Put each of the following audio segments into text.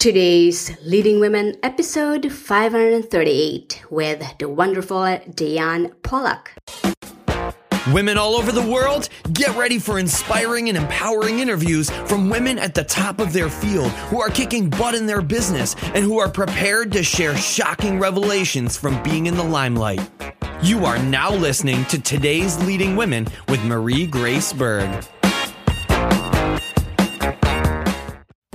Today's Leading Women episode 538 with the wonderful Diane Pollock. Women all over the world, get ready for inspiring and empowering interviews from women at the top of their field who are kicking butt in their business and who are prepared to share shocking revelations from being in the limelight. You are now listening to today's Leading Women with Marie Grace Berg.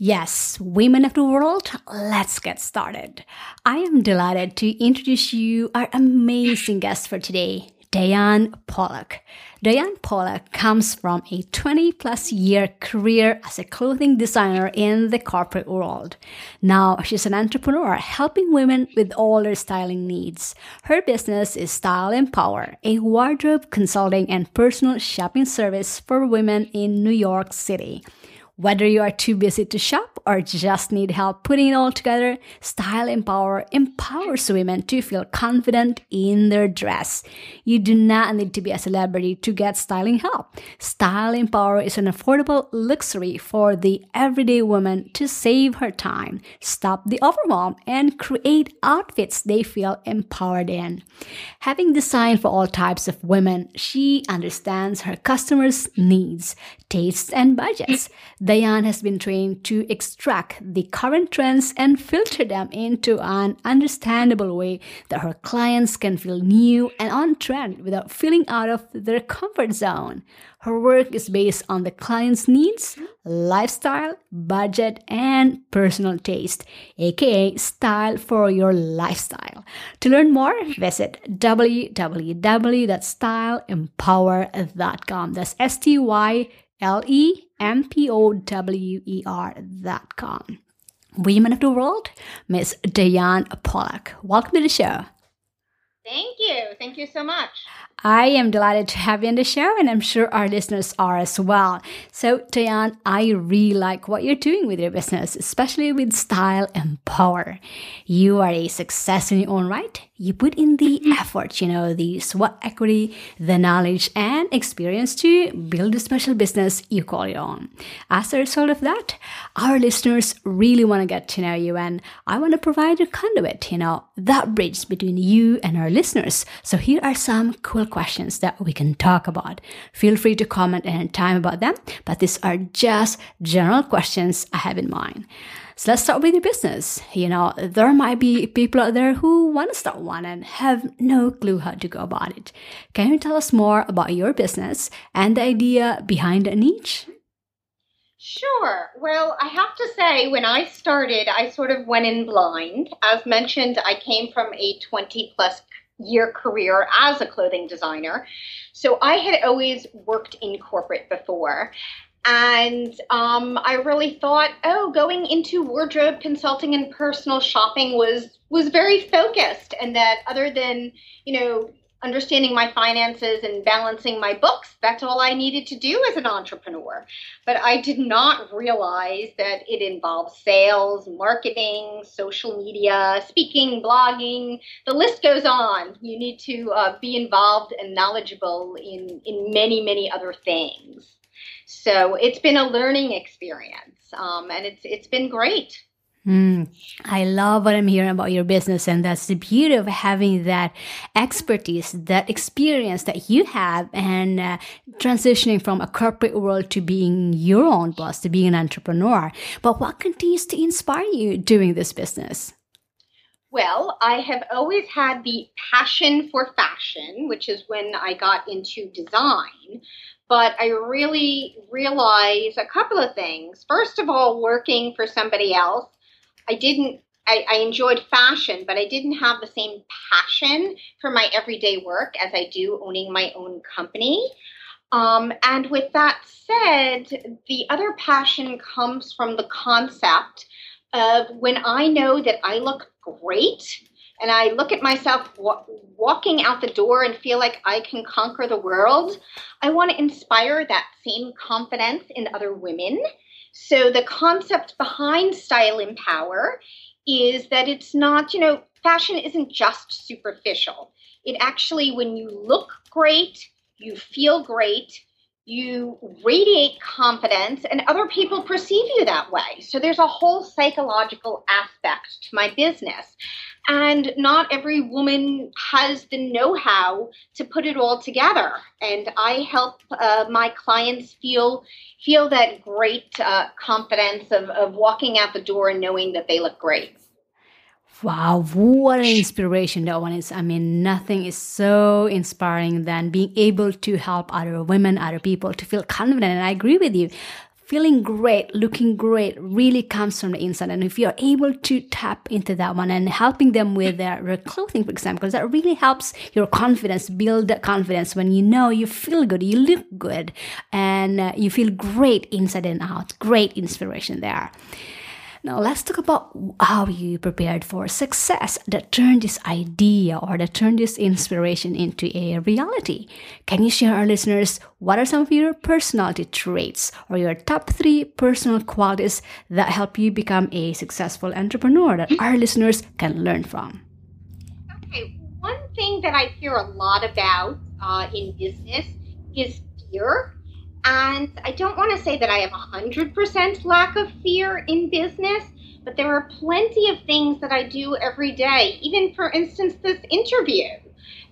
Yes, women of the world, let's get started. I am delighted to introduce you our amazing guest for today, Diane Pollock. Diane Pollock comes from a 20 plus year career as a clothing designer in the corporate world. Now she's an entrepreneur helping women with all their styling needs. Her business is Style Empower, a wardrobe consulting and personal shopping service for women in New York City. Whether you are too busy to shop or just need help putting it all together, Style Empower empowers women to feel confident in their dress. You do not need to be a celebrity to get styling help. Style Empower is an affordable luxury for the everyday woman to save her time, stop the overwhelm, and create outfits they feel empowered in. Having designed for all types of women, she understands her customers' needs, tastes, and budgets. Diane has been trained to extract the current trends and filter them into an understandable way that her clients can feel new and on trend without feeling out of their comfort zone. Her work is based on the client's needs, lifestyle, budget, and personal taste, aka style for your lifestyle. To learn more, visit www.styleempower.com. That's S T Y L E M P O W E R dot com. Women of the World, Miss Diane Pollock. Welcome to the show. Thank you. Thank you so much. I am delighted to have you on the show, and I'm sure our listeners are as well. So, Diane, I really like what you're doing with your business, especially with Style Empower. You are a success in your own right. You put in the mm-hmm. effort, you know, the sweat equity, the knowledge, and experience to build a special business you call your own. As a result of that, our listeners really want to get to know you, and I want to provide a conduit, you know, that bridge between you and our listeners. So, here are some cool questions that we can talk about. Feel free to comment anytime about them, but these are just general questions I have in mind. So let's start with your business. You know, there might be people out there who want to start one and have no clue how to go about it. Can you tell us more about your business and the idea behind the niche? Sure. Well, I have to say, when I started, I sort of went in blind. As mentioned, I came from a 20 plus year career as a clothing designer. So I had always worked in corporate before. And um, I really thought, oh, going into wardrobe consulting and personal shopping was was very focused, and that other than you know understanding my finances and balancing my books. That's all I needed to do as an entrepreneur. But I did not realize that it involves sales, marketing, social media, speaking, blogging. The list goes on. You need to uh, be involved and knowledgeable in, in many, many other things. So it's been a learning experience, um, and it's it's been great. Mm, I love what I'm hearing about your business, and that's the beauty of having that expertise, that experience that you have, and uh, transitioning from a corporate world to being your own boss, to being an entrepreneur. But what continues to inspire you doing this business? Well, I have always had the passion for fashion, which is when I got into design. But I really realized a couple of things. First of all, working for somebody else I didn't I, I, enjoyed fashion, but I didn't have the same passion for my everyday work as I do owning my own company. Um, and with that said, the other passion comes from the concept of when I know that I look great and I look at myself wa- walking out the door and feel like I can conquer the world, I want to inspire that same confidence in other women. So the concept behind Style Empower is that it's not, you know, fashion isn't just superficial. It actually, when you look great, you feel great, you radiate confidence, and other people perceive you that way. So there's a whole psychological aspect to my business. And not every woman has the know how to put it all together. And I help uh, my clients feel feel that great uh, confidence of, of walking out the door and knowing that they look great. Wow, what an inspiration that one is. I mean, nothing is so inspiring than being able to help other women, other people to feel confident. And I agree with you. Feeling great, looking great really comes from the inside. And if you're able to tap into that one and helping them with their, clothing, for example, that really helps your confidence, build that confidence when you know you feel good, you look good, and uh, you feel great inside and out. Great inspiration there. Now, let's talk about how you prepared for success that turned this idea or that turned this inspiration into a reality. Can you share our listeners what are some of your personality traits or your top three personal qualities that help you become a successful entrepreneur that our listeners can learn from? Okay, one thing that I hear a lot about uh, in business is fear and I don't want to say that I have 100% lack of fear in business, but there are plenty of things that I do every day, even for instance, this interview.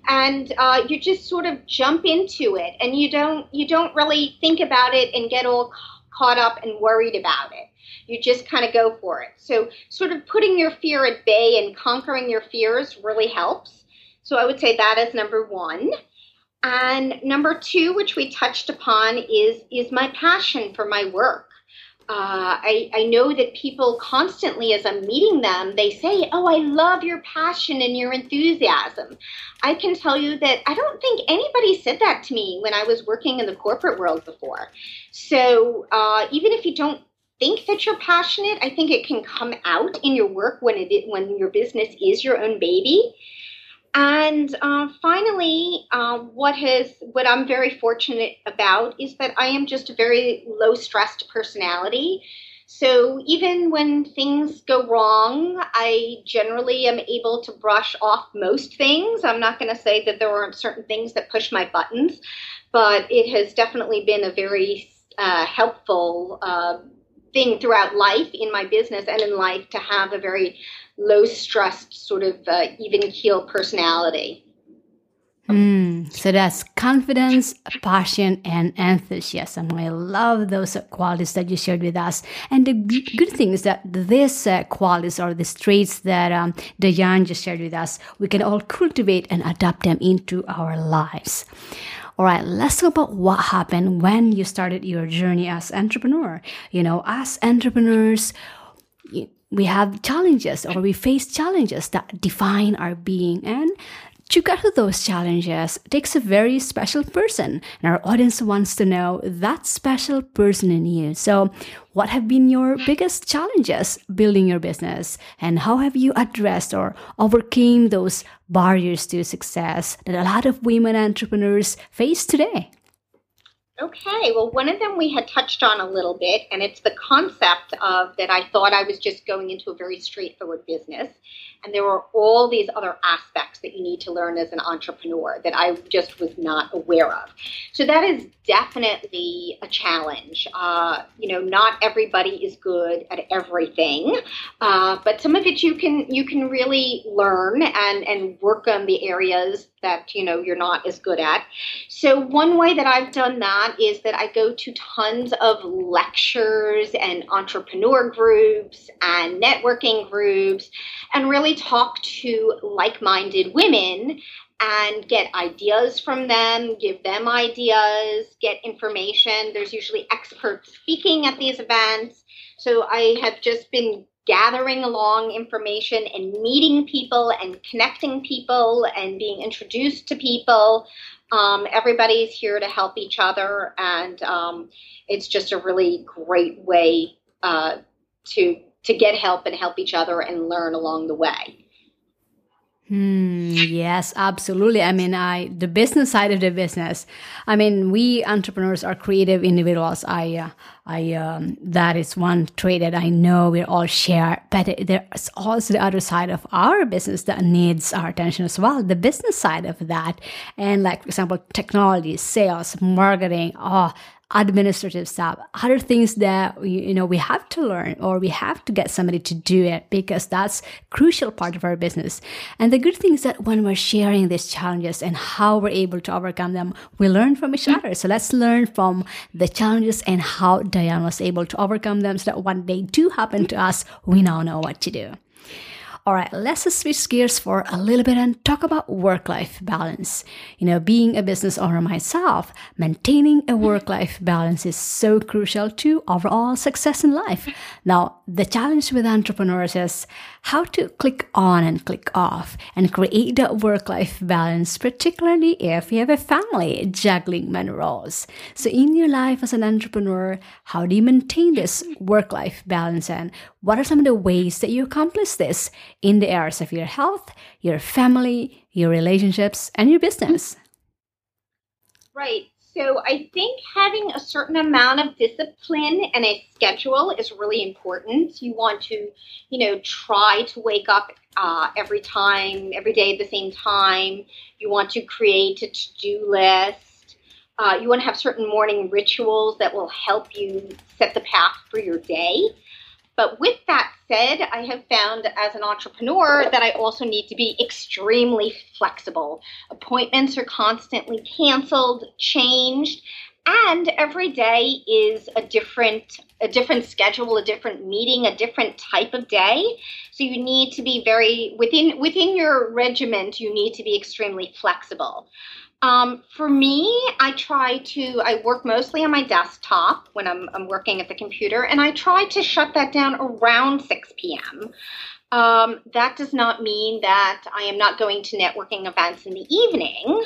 And uh, you just sort of jump into it and you don't you don't really think about it and get all caught up and worried about it. You just kind of go for it. So sort of putting your fear at bay and conquering your fears really helps. So I would say that is number one. And number two, which we touched upon, is is my passion for my work. Uh, I, I know that people constantly, as I'm meeting them, they say, Oh, I love your passion and your enthusiasm. I can tell you that I don't think anybody said that to me when I was working in the corporate world before. So uh, even if you don't think that you're passionate, I think it can come out in your work when it when your business is your own baby. And uh, finally, uh, what has what I'm very fortunate about is that I am just a very low stressed personality. So even when things go wrong, I generally am able to brush off most things. I'm not going to say that there aren't certain things that push my buttons, but it has definitely been a very uh, helpful uh, thing throughout life in my business and in life to have a very low stressed, sort of uh, even keel personality. Mm, so that's confidence, passion, and enthusiasm. I love those qualities that you shared with us. And the good thing is that these uh, qualities or these traits that um, Diane just shared with us, we can all cultivate and adapt them into our lives. All right, let's talk about what happened when you started your journey as entrepreneur. You know, as entrepreneurs, we have challenges or we face challenges that define our being. And to get through those challenges takes a very special person. And our audience wants to know that special person in you. So what have been your biggest challenges building your business? And how have you addressed or overcame those barriers to success that a lot of women entrepreneurs face today Okay, well, one of them we had touched on a little bit, and it's the concept of that I thought I was just going into a very straightforward business. And there were all these other aspects that you need to learn as an entrepreneur that I just was not aware of. So that is definitely a challenge. Uh, you know, not everybody is good at everything, uh, but some of it you can you can really learn and and work on the areas that you know you're not as good at. So one way that I've done that is that I go to tons of lectures and entrepreneur groups and networking groups and really talk to like-minded women and get ideas from them, give them ideas, get information. There's usually experts speaking at these events. So I have just been gathering along information and meeting people and connecting people and being introduced to people. Um, everybody's here to help each other, and um, it's just a really great way uh, to to get help and help each other and learn along the way. Hmm, yes, absolutely. I mean, I the business side of the business. I mean, we entrepreneurs are creative individuals. I, uh, I, um, that is one trait that I know we all share. But there's also the other side of our business that needs our attention as well. The business side of that, and like for example, technology, sales, marketing. Oh, administrative stuff, other things that you know we have to learn or we have to get somebody to do it because that's crucial part of our business. And the good thing is that when we're sharing these challenges and how we're able to overcome them, we learn from each other. So let's learn from the challenges and how Diane was able to overcome them so that when they do happen to us, we now know what to do. All right, let's switch gears for a little bit and talk about work life balance. You know, being a business owner myself, maintaining a work life balance is so crucial to overall success in life. Now, the challenge with entrepreneurs is how to click on and click off and create that work life balance, particularly if you have a family juggling many roles. So, in your life as an entrepreneur, how do you maintain this work life balance and what are some of the ways that you accomplish this in the areas of your health, your family, your relationships, and your business? Right. So I think having a certain amount of discipline and a schedule is really important. You want to, you know, try to wake up uh, every time, every day at the same time. You want to create a to-do list. Uh, you want to have certain morning rituals that will help you set the path for your day. But with that said, I have found as an entrepreneur that I also need to be extremely flexible. Appointments are constantly canceled, changed, and every day is a different a different schedule, a different meeting, a different type of day. So you need to be very within within your regiment, you need to be extremely flexible. Um, for me, I try to, I work mostly on my desktop when I'm, I'm working at the computer, and I try to shut that down around 6 p.m. Um, that does not mean that I am not going to networking events in the evening,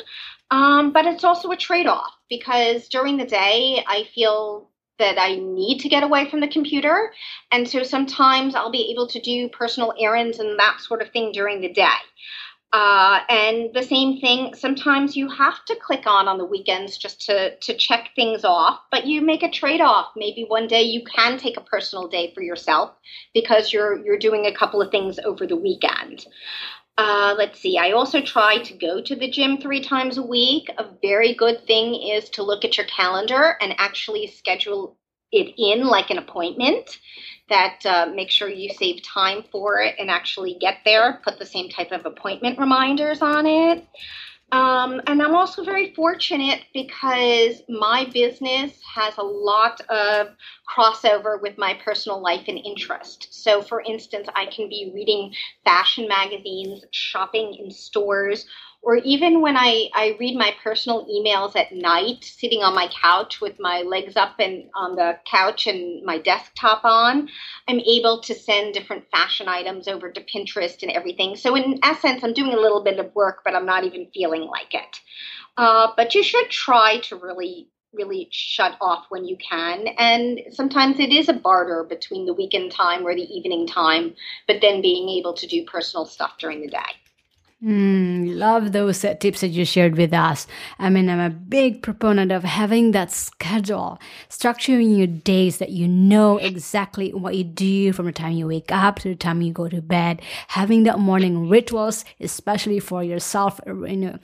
um, but it's also a trade off because during the day, I feel that I need to get away from the computer. And so sometimes I'll be able to do personal errands and that sort of thing during the day. Uh, and the same thing, sometimes you have to click on on the weekends just to, to check things off, but you make a trade off. Maybe one day you can take a personal day for yourself because you're, you're doing a couple of things over the weekend. Uh, let's see, I also try to go to the gym three times a week. A very good thing is to look at your calendar and actually schedule it in like an appointment that uh, make sure you save time for it and actually get there. Put the same type of appointment reminders on it. Um, and I'm also very fortunate because my business has a lot of crossover with my personal life and interest. So, for instance, I can be reading fashion magazines, shopping in stores, or even when I, I read my personal emails at night, sitting on my couch with my legs up and on the couch and my desktop on, I'm able to send different fashion items over to Pinterest and everything. So, in essence, I'm doing a little bit of work, but I'm not even feeling like it. Uh, but you should try to really really shut off when you can. And sometimes it is a barter between the weekend time or the evening time, but then being able to do personal stuff during the day. Mm, love those uh, tips that you shared with us. I mean, I'm a big proponent of having that schedule, structuring your days that you know exactly what you do from the time you wake up to the time you go to bed, having that morning rituals, especially for yourself, you know,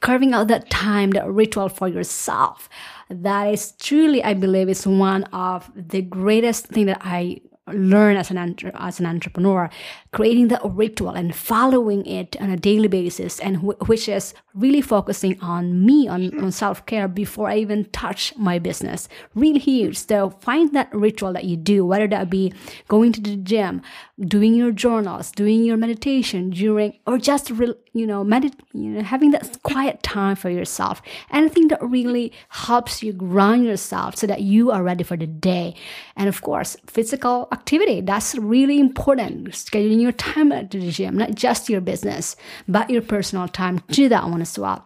carving out that time, that ritual for yourself. That is truly, I believe, is one of the greatest thing that I learn as an as an entrepreneur creating the ritual and following it on a daily basis and which is really focusing on me on, on self-care before i even touch my business really huge so find that ritual that you do whether that be going to the gym doing your journals doing your meditation during or just re, you know medit you know having that quiet time for yourself anything that really helps you ground yourself so that you are ready for the day and of course physical activity. That's really important. Scheduling your time at the gym, not just your business, but your personal time. Do that one as well.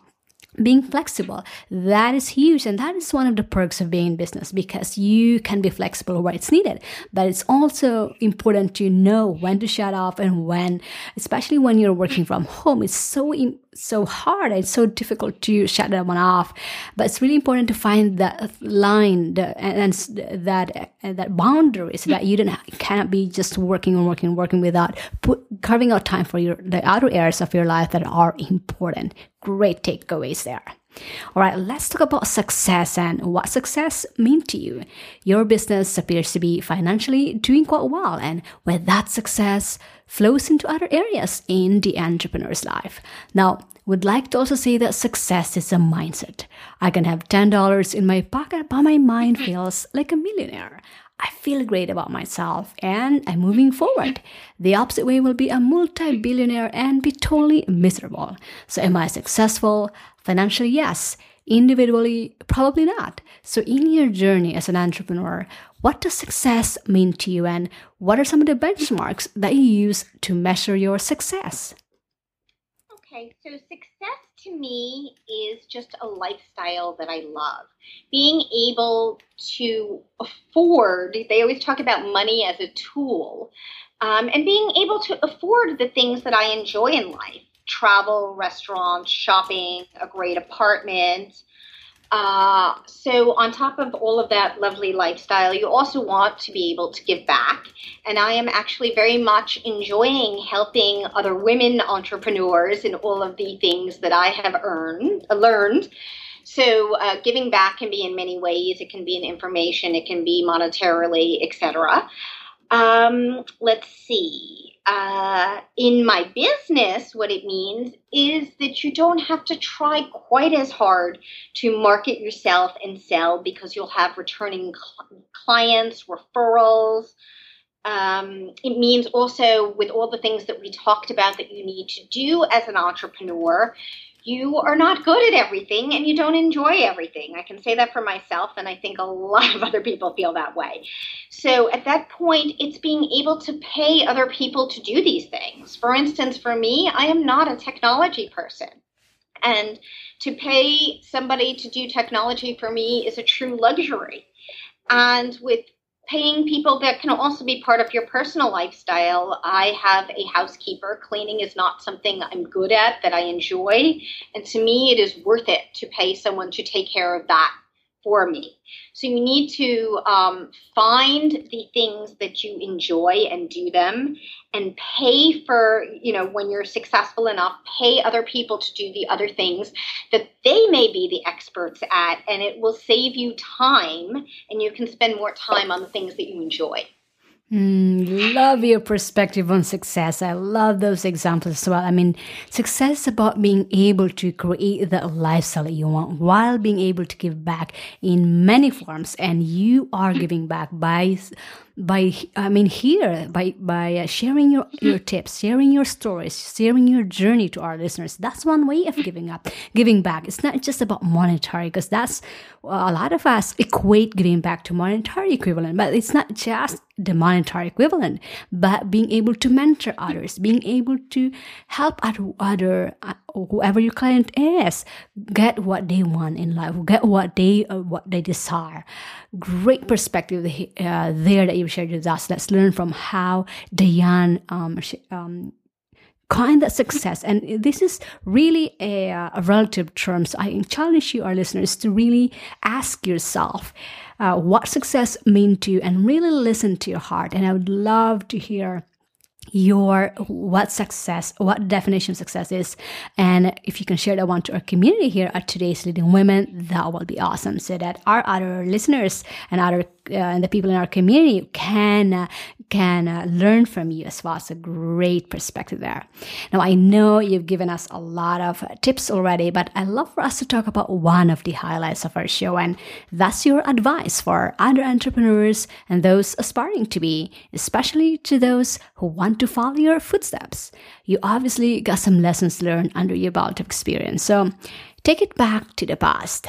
being flexible that is huge and that is one of the perks of being in business because you can be flexible where it's needed but it's also important to know when to shut off and when especially when you're working from home it's so so hard it's so difficult to shut that one off but it's really important to find that line the, and, and, that uh, that boundary so that you don't cannot be just working and working and working without put, carving out time for your the other areas of your life that are important great takeaways there. All right, let's talk about success and what success means to you. Your business appears to be financially doing quite well, and with that success flows into other areas in the entrepreneur's life. Now, would like to also say that success is a mindset. I can have $10 in my pocket, but my mind feels like a millionaire. I feel great about myself and I'm moving forward. The opposite way will be a multi billionaire and be totally miserable. So, am I successful? Financially, yes. Individually, probably not. So, in your journey as an entrepreneur, what does success mean to you and what are some of the benchmarks that you use to measure your success? Okay, so success to me is just a lifestyle that I love. Being able to afford, they always talk about money as a tool, um, and being able to afford the things that I enjoy in life travel, restaurants, shopping, a great apartment, uh, so, on top of all of that lovely lifestyle, you also want to be able to give back. And I am actually very much enjoying helping other women entrepreneurs in all of the things that I have earned, uh, learned. So, uh, giving back can be in many ways. It can be in information, it can be monetarily, etc. Um, let's see uh, in my business, what it means is that you don't have to try quite as hard to market yourself and sell because you'll have returning cl- clients, referrals. Um, it means also, with all the things that we talked about that you need to do as an entrepreneur, you are not good at everything and you don't enjoy everything. I can say that for myself, and I think a lot of other people feel that way. So at that point, it's being able to pay other people to do these things. For instance, for me, I am not a technology person. And to pay somebody to do technology for me is a true luxury. And with paying people that can also be part of your personal lifestyle. I have a housekeeper. Cleaning is not something I'm good at that I enjoy. And to me, it is worth it to pay someone to take care of that for me. So you need to um, find the things that you enjoy and do them and pay for, you know, when you're successful enough, pay other people to do the other things that they may be the experts at. And it will save you time and you can spend more time on the things that you enjoy. Mm, love your perspective on success. I love those examples as well. I mean, success is about being able to create the lifestyle that you want while being able to give back in many forms. And you are giving back by by i mean here by by uh, sharing your your tips sharing your stories sharing your journey to our listeners. That's one way of giving up giving back. It's not just about monetary because that's a lot of us equate giving back to monetary equivalent but it's not just the monetary equivalent but being able to mentor others being able to help other, other uh, whoever your client is get what they want in life get what they uh, what they desire. Great perspective uh, there that you shared with us. Let's learn from how Diane um, um, kind that success. And this is really a, a, relative terms. I challenge you, our listeners, to really ask yourself uh, what success mean to you and really listen to your heart. And I would love to hear your what success what definition of success is and if you can share that one to our community here at today's leading women that will be awesome so that our other listeners and other and the people in our community can uh, can uh, learn from you as well. It's a great perspective there. Now I know you've given us a lot of tips already, but I love for us to talk about one of the highlights of our show, and that's your advice for other entrepreneurs and those aspiring to be, especially to those who want to follow your footsteps. You obviously got some lessons learned under your belt of experience, so take it back to the past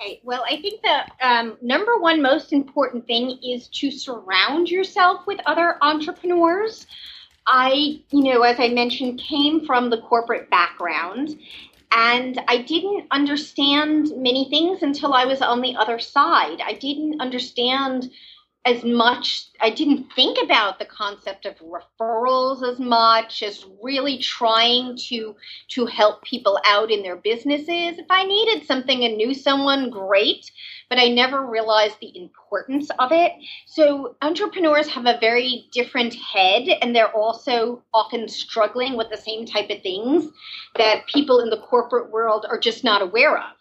Okay, well, I think the um, number one most important thing is to surround yourself with other entrepreneurs. I, you know, as I mentioned, came from the corporate background and I didn't understand many things until I was on the other side. I didn't understand as much i didn't think about the concept of referrals as much as really trying to to help people out in their businesses. If i needed something and knew someone great but i never realized the importance of it. So entrepreneurs have a very different head and they're also often struggling with the same type of things that people in the corporate world are just not aware of.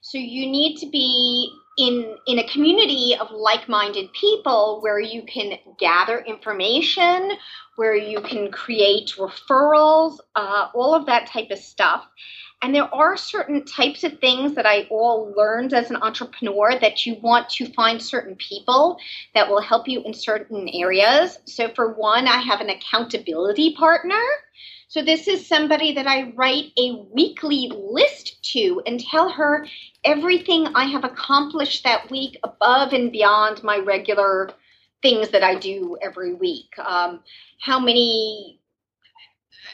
So you need to be in in a community of like-minded people where you can gather information where you can create referrals uh, all of that type of stuff. And there are certain types of things that i all learned as an entrepreneur that you want to find certain people that will help you in certain areas. So for one i have an accountability partner so this is somebody that I write a weekly list to and tell her everything I have accomplished that week above and beyond my regular things that I do every week. Um, how many,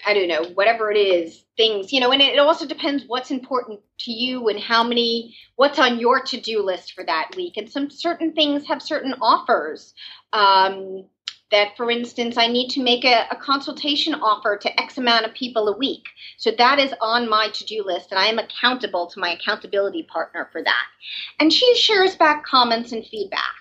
I don't know, whatever it is, things, you know, and it also depends what's important to you and how many, what's on your to do list for that week. And some certain things have certain offers. Um, that, for instance, I need to make a, a, consultation offer to X amount of people a week. So that is on my to do list, and I am accountable to my accountability partner for that. And she shares back comments and feedback.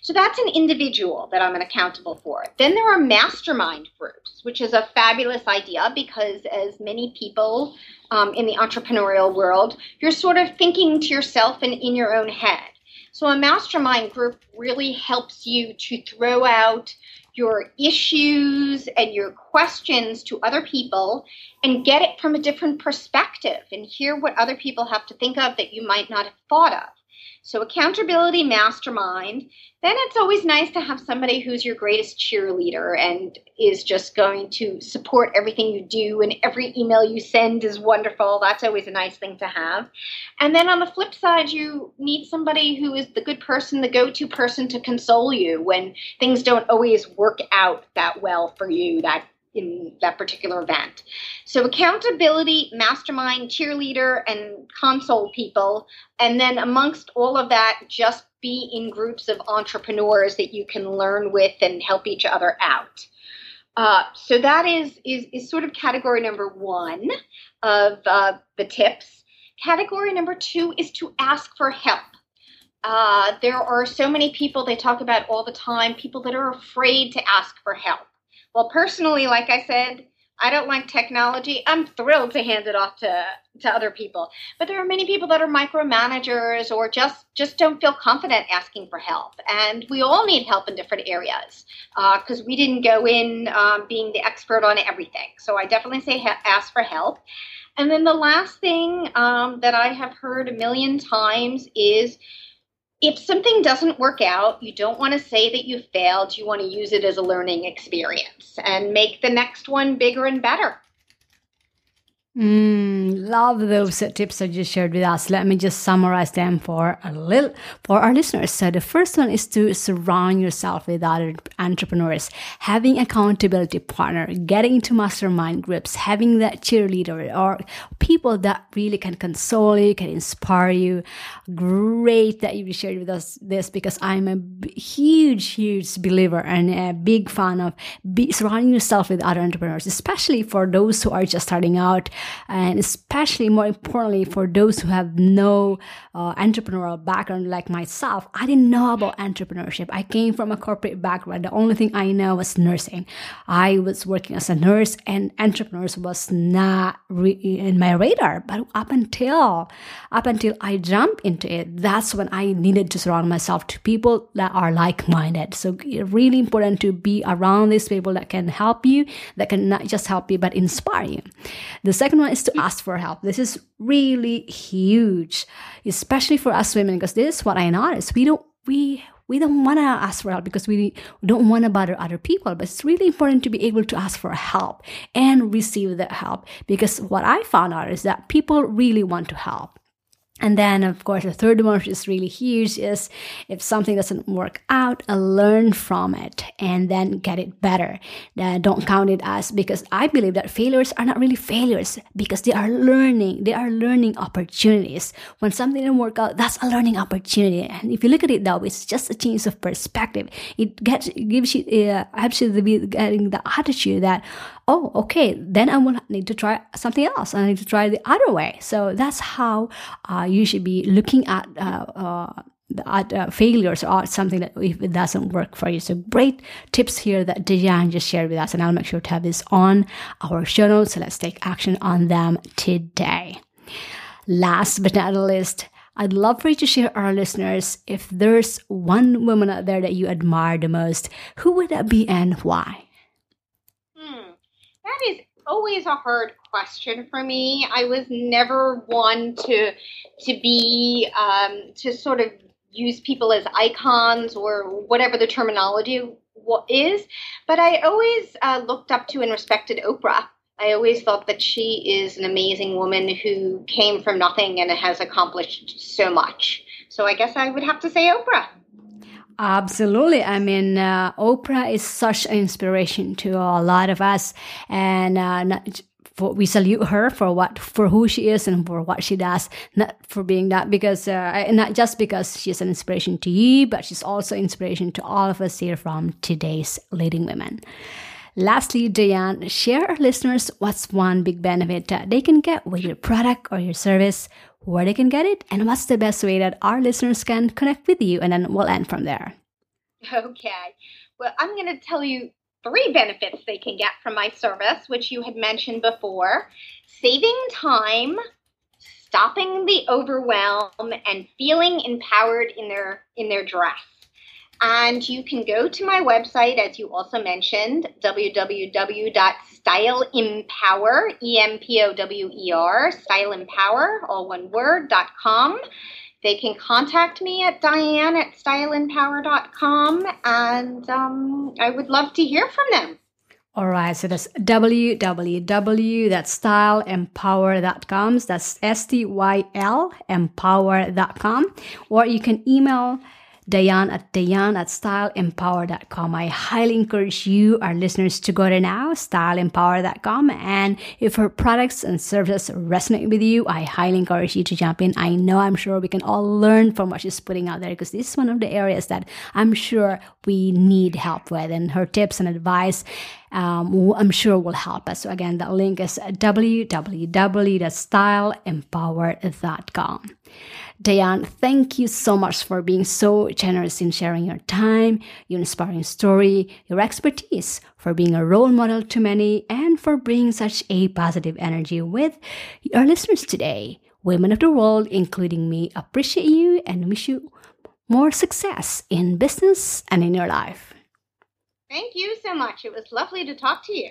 So that's an individual that I'm accountable for. Then there are mastermind groups, which is a fabulous idea because, as many people um, in the entrepreneurial world, you're sort of thinking to yourself and in your own head. So a mastermind group really helps you to throw out your issues and your questions to other people and get it from a different perspective and hear what other people have to think of that you might not have thought of. So, accountability mastermind. Then it's always nice to have somebody who's your greatest cheerleader and is just going to support everything you do, and every email you send is wonderful. That's always a nice thing to have. And then on the flip side, you need somebody who is the good person, the go to person to console you when things don't always work out that well for you, that in that particular event. So, accountability, mastermind, cheerleader, and console people. And then, amongst all of that, just be in groups of entrepreneurs that you can learn with and help each other out. Uh, so that is, is is sort of category number one of uh, the tips. Category number two is to ask for help. Uh, there are so many people they talk about all the time, people that are afraid to ask for help. Well, personally, like I said, I don't like technology. I'm thrilled to hand it off to, to other people. But there are many people that are micromanagers or just, just don't feel confident asking for help. And we all need help in different areas because uh, we didn't go in um, being the expert on everything. So I definitely say ha- ask for help. And then the last thing um, that I have heard a million times is if something doesn't work out, you don't want to say that you failed. You want to use it as a learning experience and make the next one bigger and better. Mm, love those tips that you shared with us. Let me just summarize them for a little for our listeners. So the first one is to surround yourself with other entrepreneurs, having accountability partner, getting into mastermind groups, having that cheerleader or people that really can console you, can inspire you. Great that you shared with us this because I'm a huge, huge believer and a big fan of be, surrounding yourself with other entrepreneurs, especially for those who are just starting out and especially more importantly for those who have no uh, entrepreneurial background like myself i didn't know about entrepreneurship. I came from a corporate background. The only thing i know was nursing. I was working as a nurse and entrepreneurs was not in my radar. But up until up until i jumped into it that's when i needed to surround myself to people that are like-minded. So it's really important to be around these people that can help you that can not just help you but inspire you. The second second one is to ask for help. This is really huge, especially for us women, because this is what I noticed. We don't we we don't want to ask for help because we don't want to bother other people but it's really important to be able to ask for help and receive that help because what i found out is that people really want to help and then, of course, the third one, which is really huge, is if something doesn't work out, uh, learn from it and then get it better. Uh, don't count it as because I believe that failures are not really failures because they are learning. They are learning opportunities. When something didn't work out, that's a learning opportunity. And if you look at it that way, it's just a change of perspective. It gets gives you uh, getting the attitude that oh, okay, then I will need to try something else. I need to try the other way. So that's how uh, you should be looking at. Uh, uh, at uh, failures or something that if it doesn't work for you. So great tips here that Diane just shared with us, and I'll make sure to have this on our show notes. So let's take action on them today. Last but not least, I'd love for you to share our listeners if there's one woman out there that you admire the most, who would that be and why? That is always a hard question for me. I was never one to to be um, to sort of use people as icons or whatever the terminology is, but I always uh, looked up to and respected Oprah. I always thought that she is an amazing woman who came from nothing and has accomplished so much. So I guess I would have to say Oprah. Absolutely. I mean, uh, Oprah is such an inspiration to a lot of us, and uh, not, for, we salute her for what for who she is and for what she does. Not for being that because uh, not just because she's an inspiration to you, but she's also inspiration to all of us here from today's leading women. Lastly, Diane, share our listeners what's one big benefit that they can get with your product or your service where they can get it, and what's the best way that our listeners can connect with you. And then we'll end from there. Okay. Well, I'm going to tell you three benefits they can get from my service, which you had mentioned before saving time, stopping the overwhelm, and feeling empowered in their in their dress. And you can go to my website, as you also mentioned, www.styleempower, E-M-P-O-W-E-R, styleempower, all one word, dot com. They can contact me at diane at styleempower.com, and um, I would love to hear from them. All right, so that's www.styleempower.com. That's S T Y L empower.com. Or you can email Diane at Diane at styleempower.com. I highly encourage you, our listeners, to go to now, styleempower.com. And if her products and services resonate with you, I highly encourage you to jump in. I know I'm sure we can all learn from what she's putting out there because this is one of the areas that I'm sure we need help with. And her tips and advice um, I'm sure will help us. So again, the link is www.styleempower.com. Diane, thank you so much for being so generous in sharing your time, your inspiring story, your expertise, for being a role model to many, and for bringing such a positive energy with our listeners today. Women of the world, including me, appreciate you and wish you more success in business and in your life. Thank you so much. It was lovely to talk to you.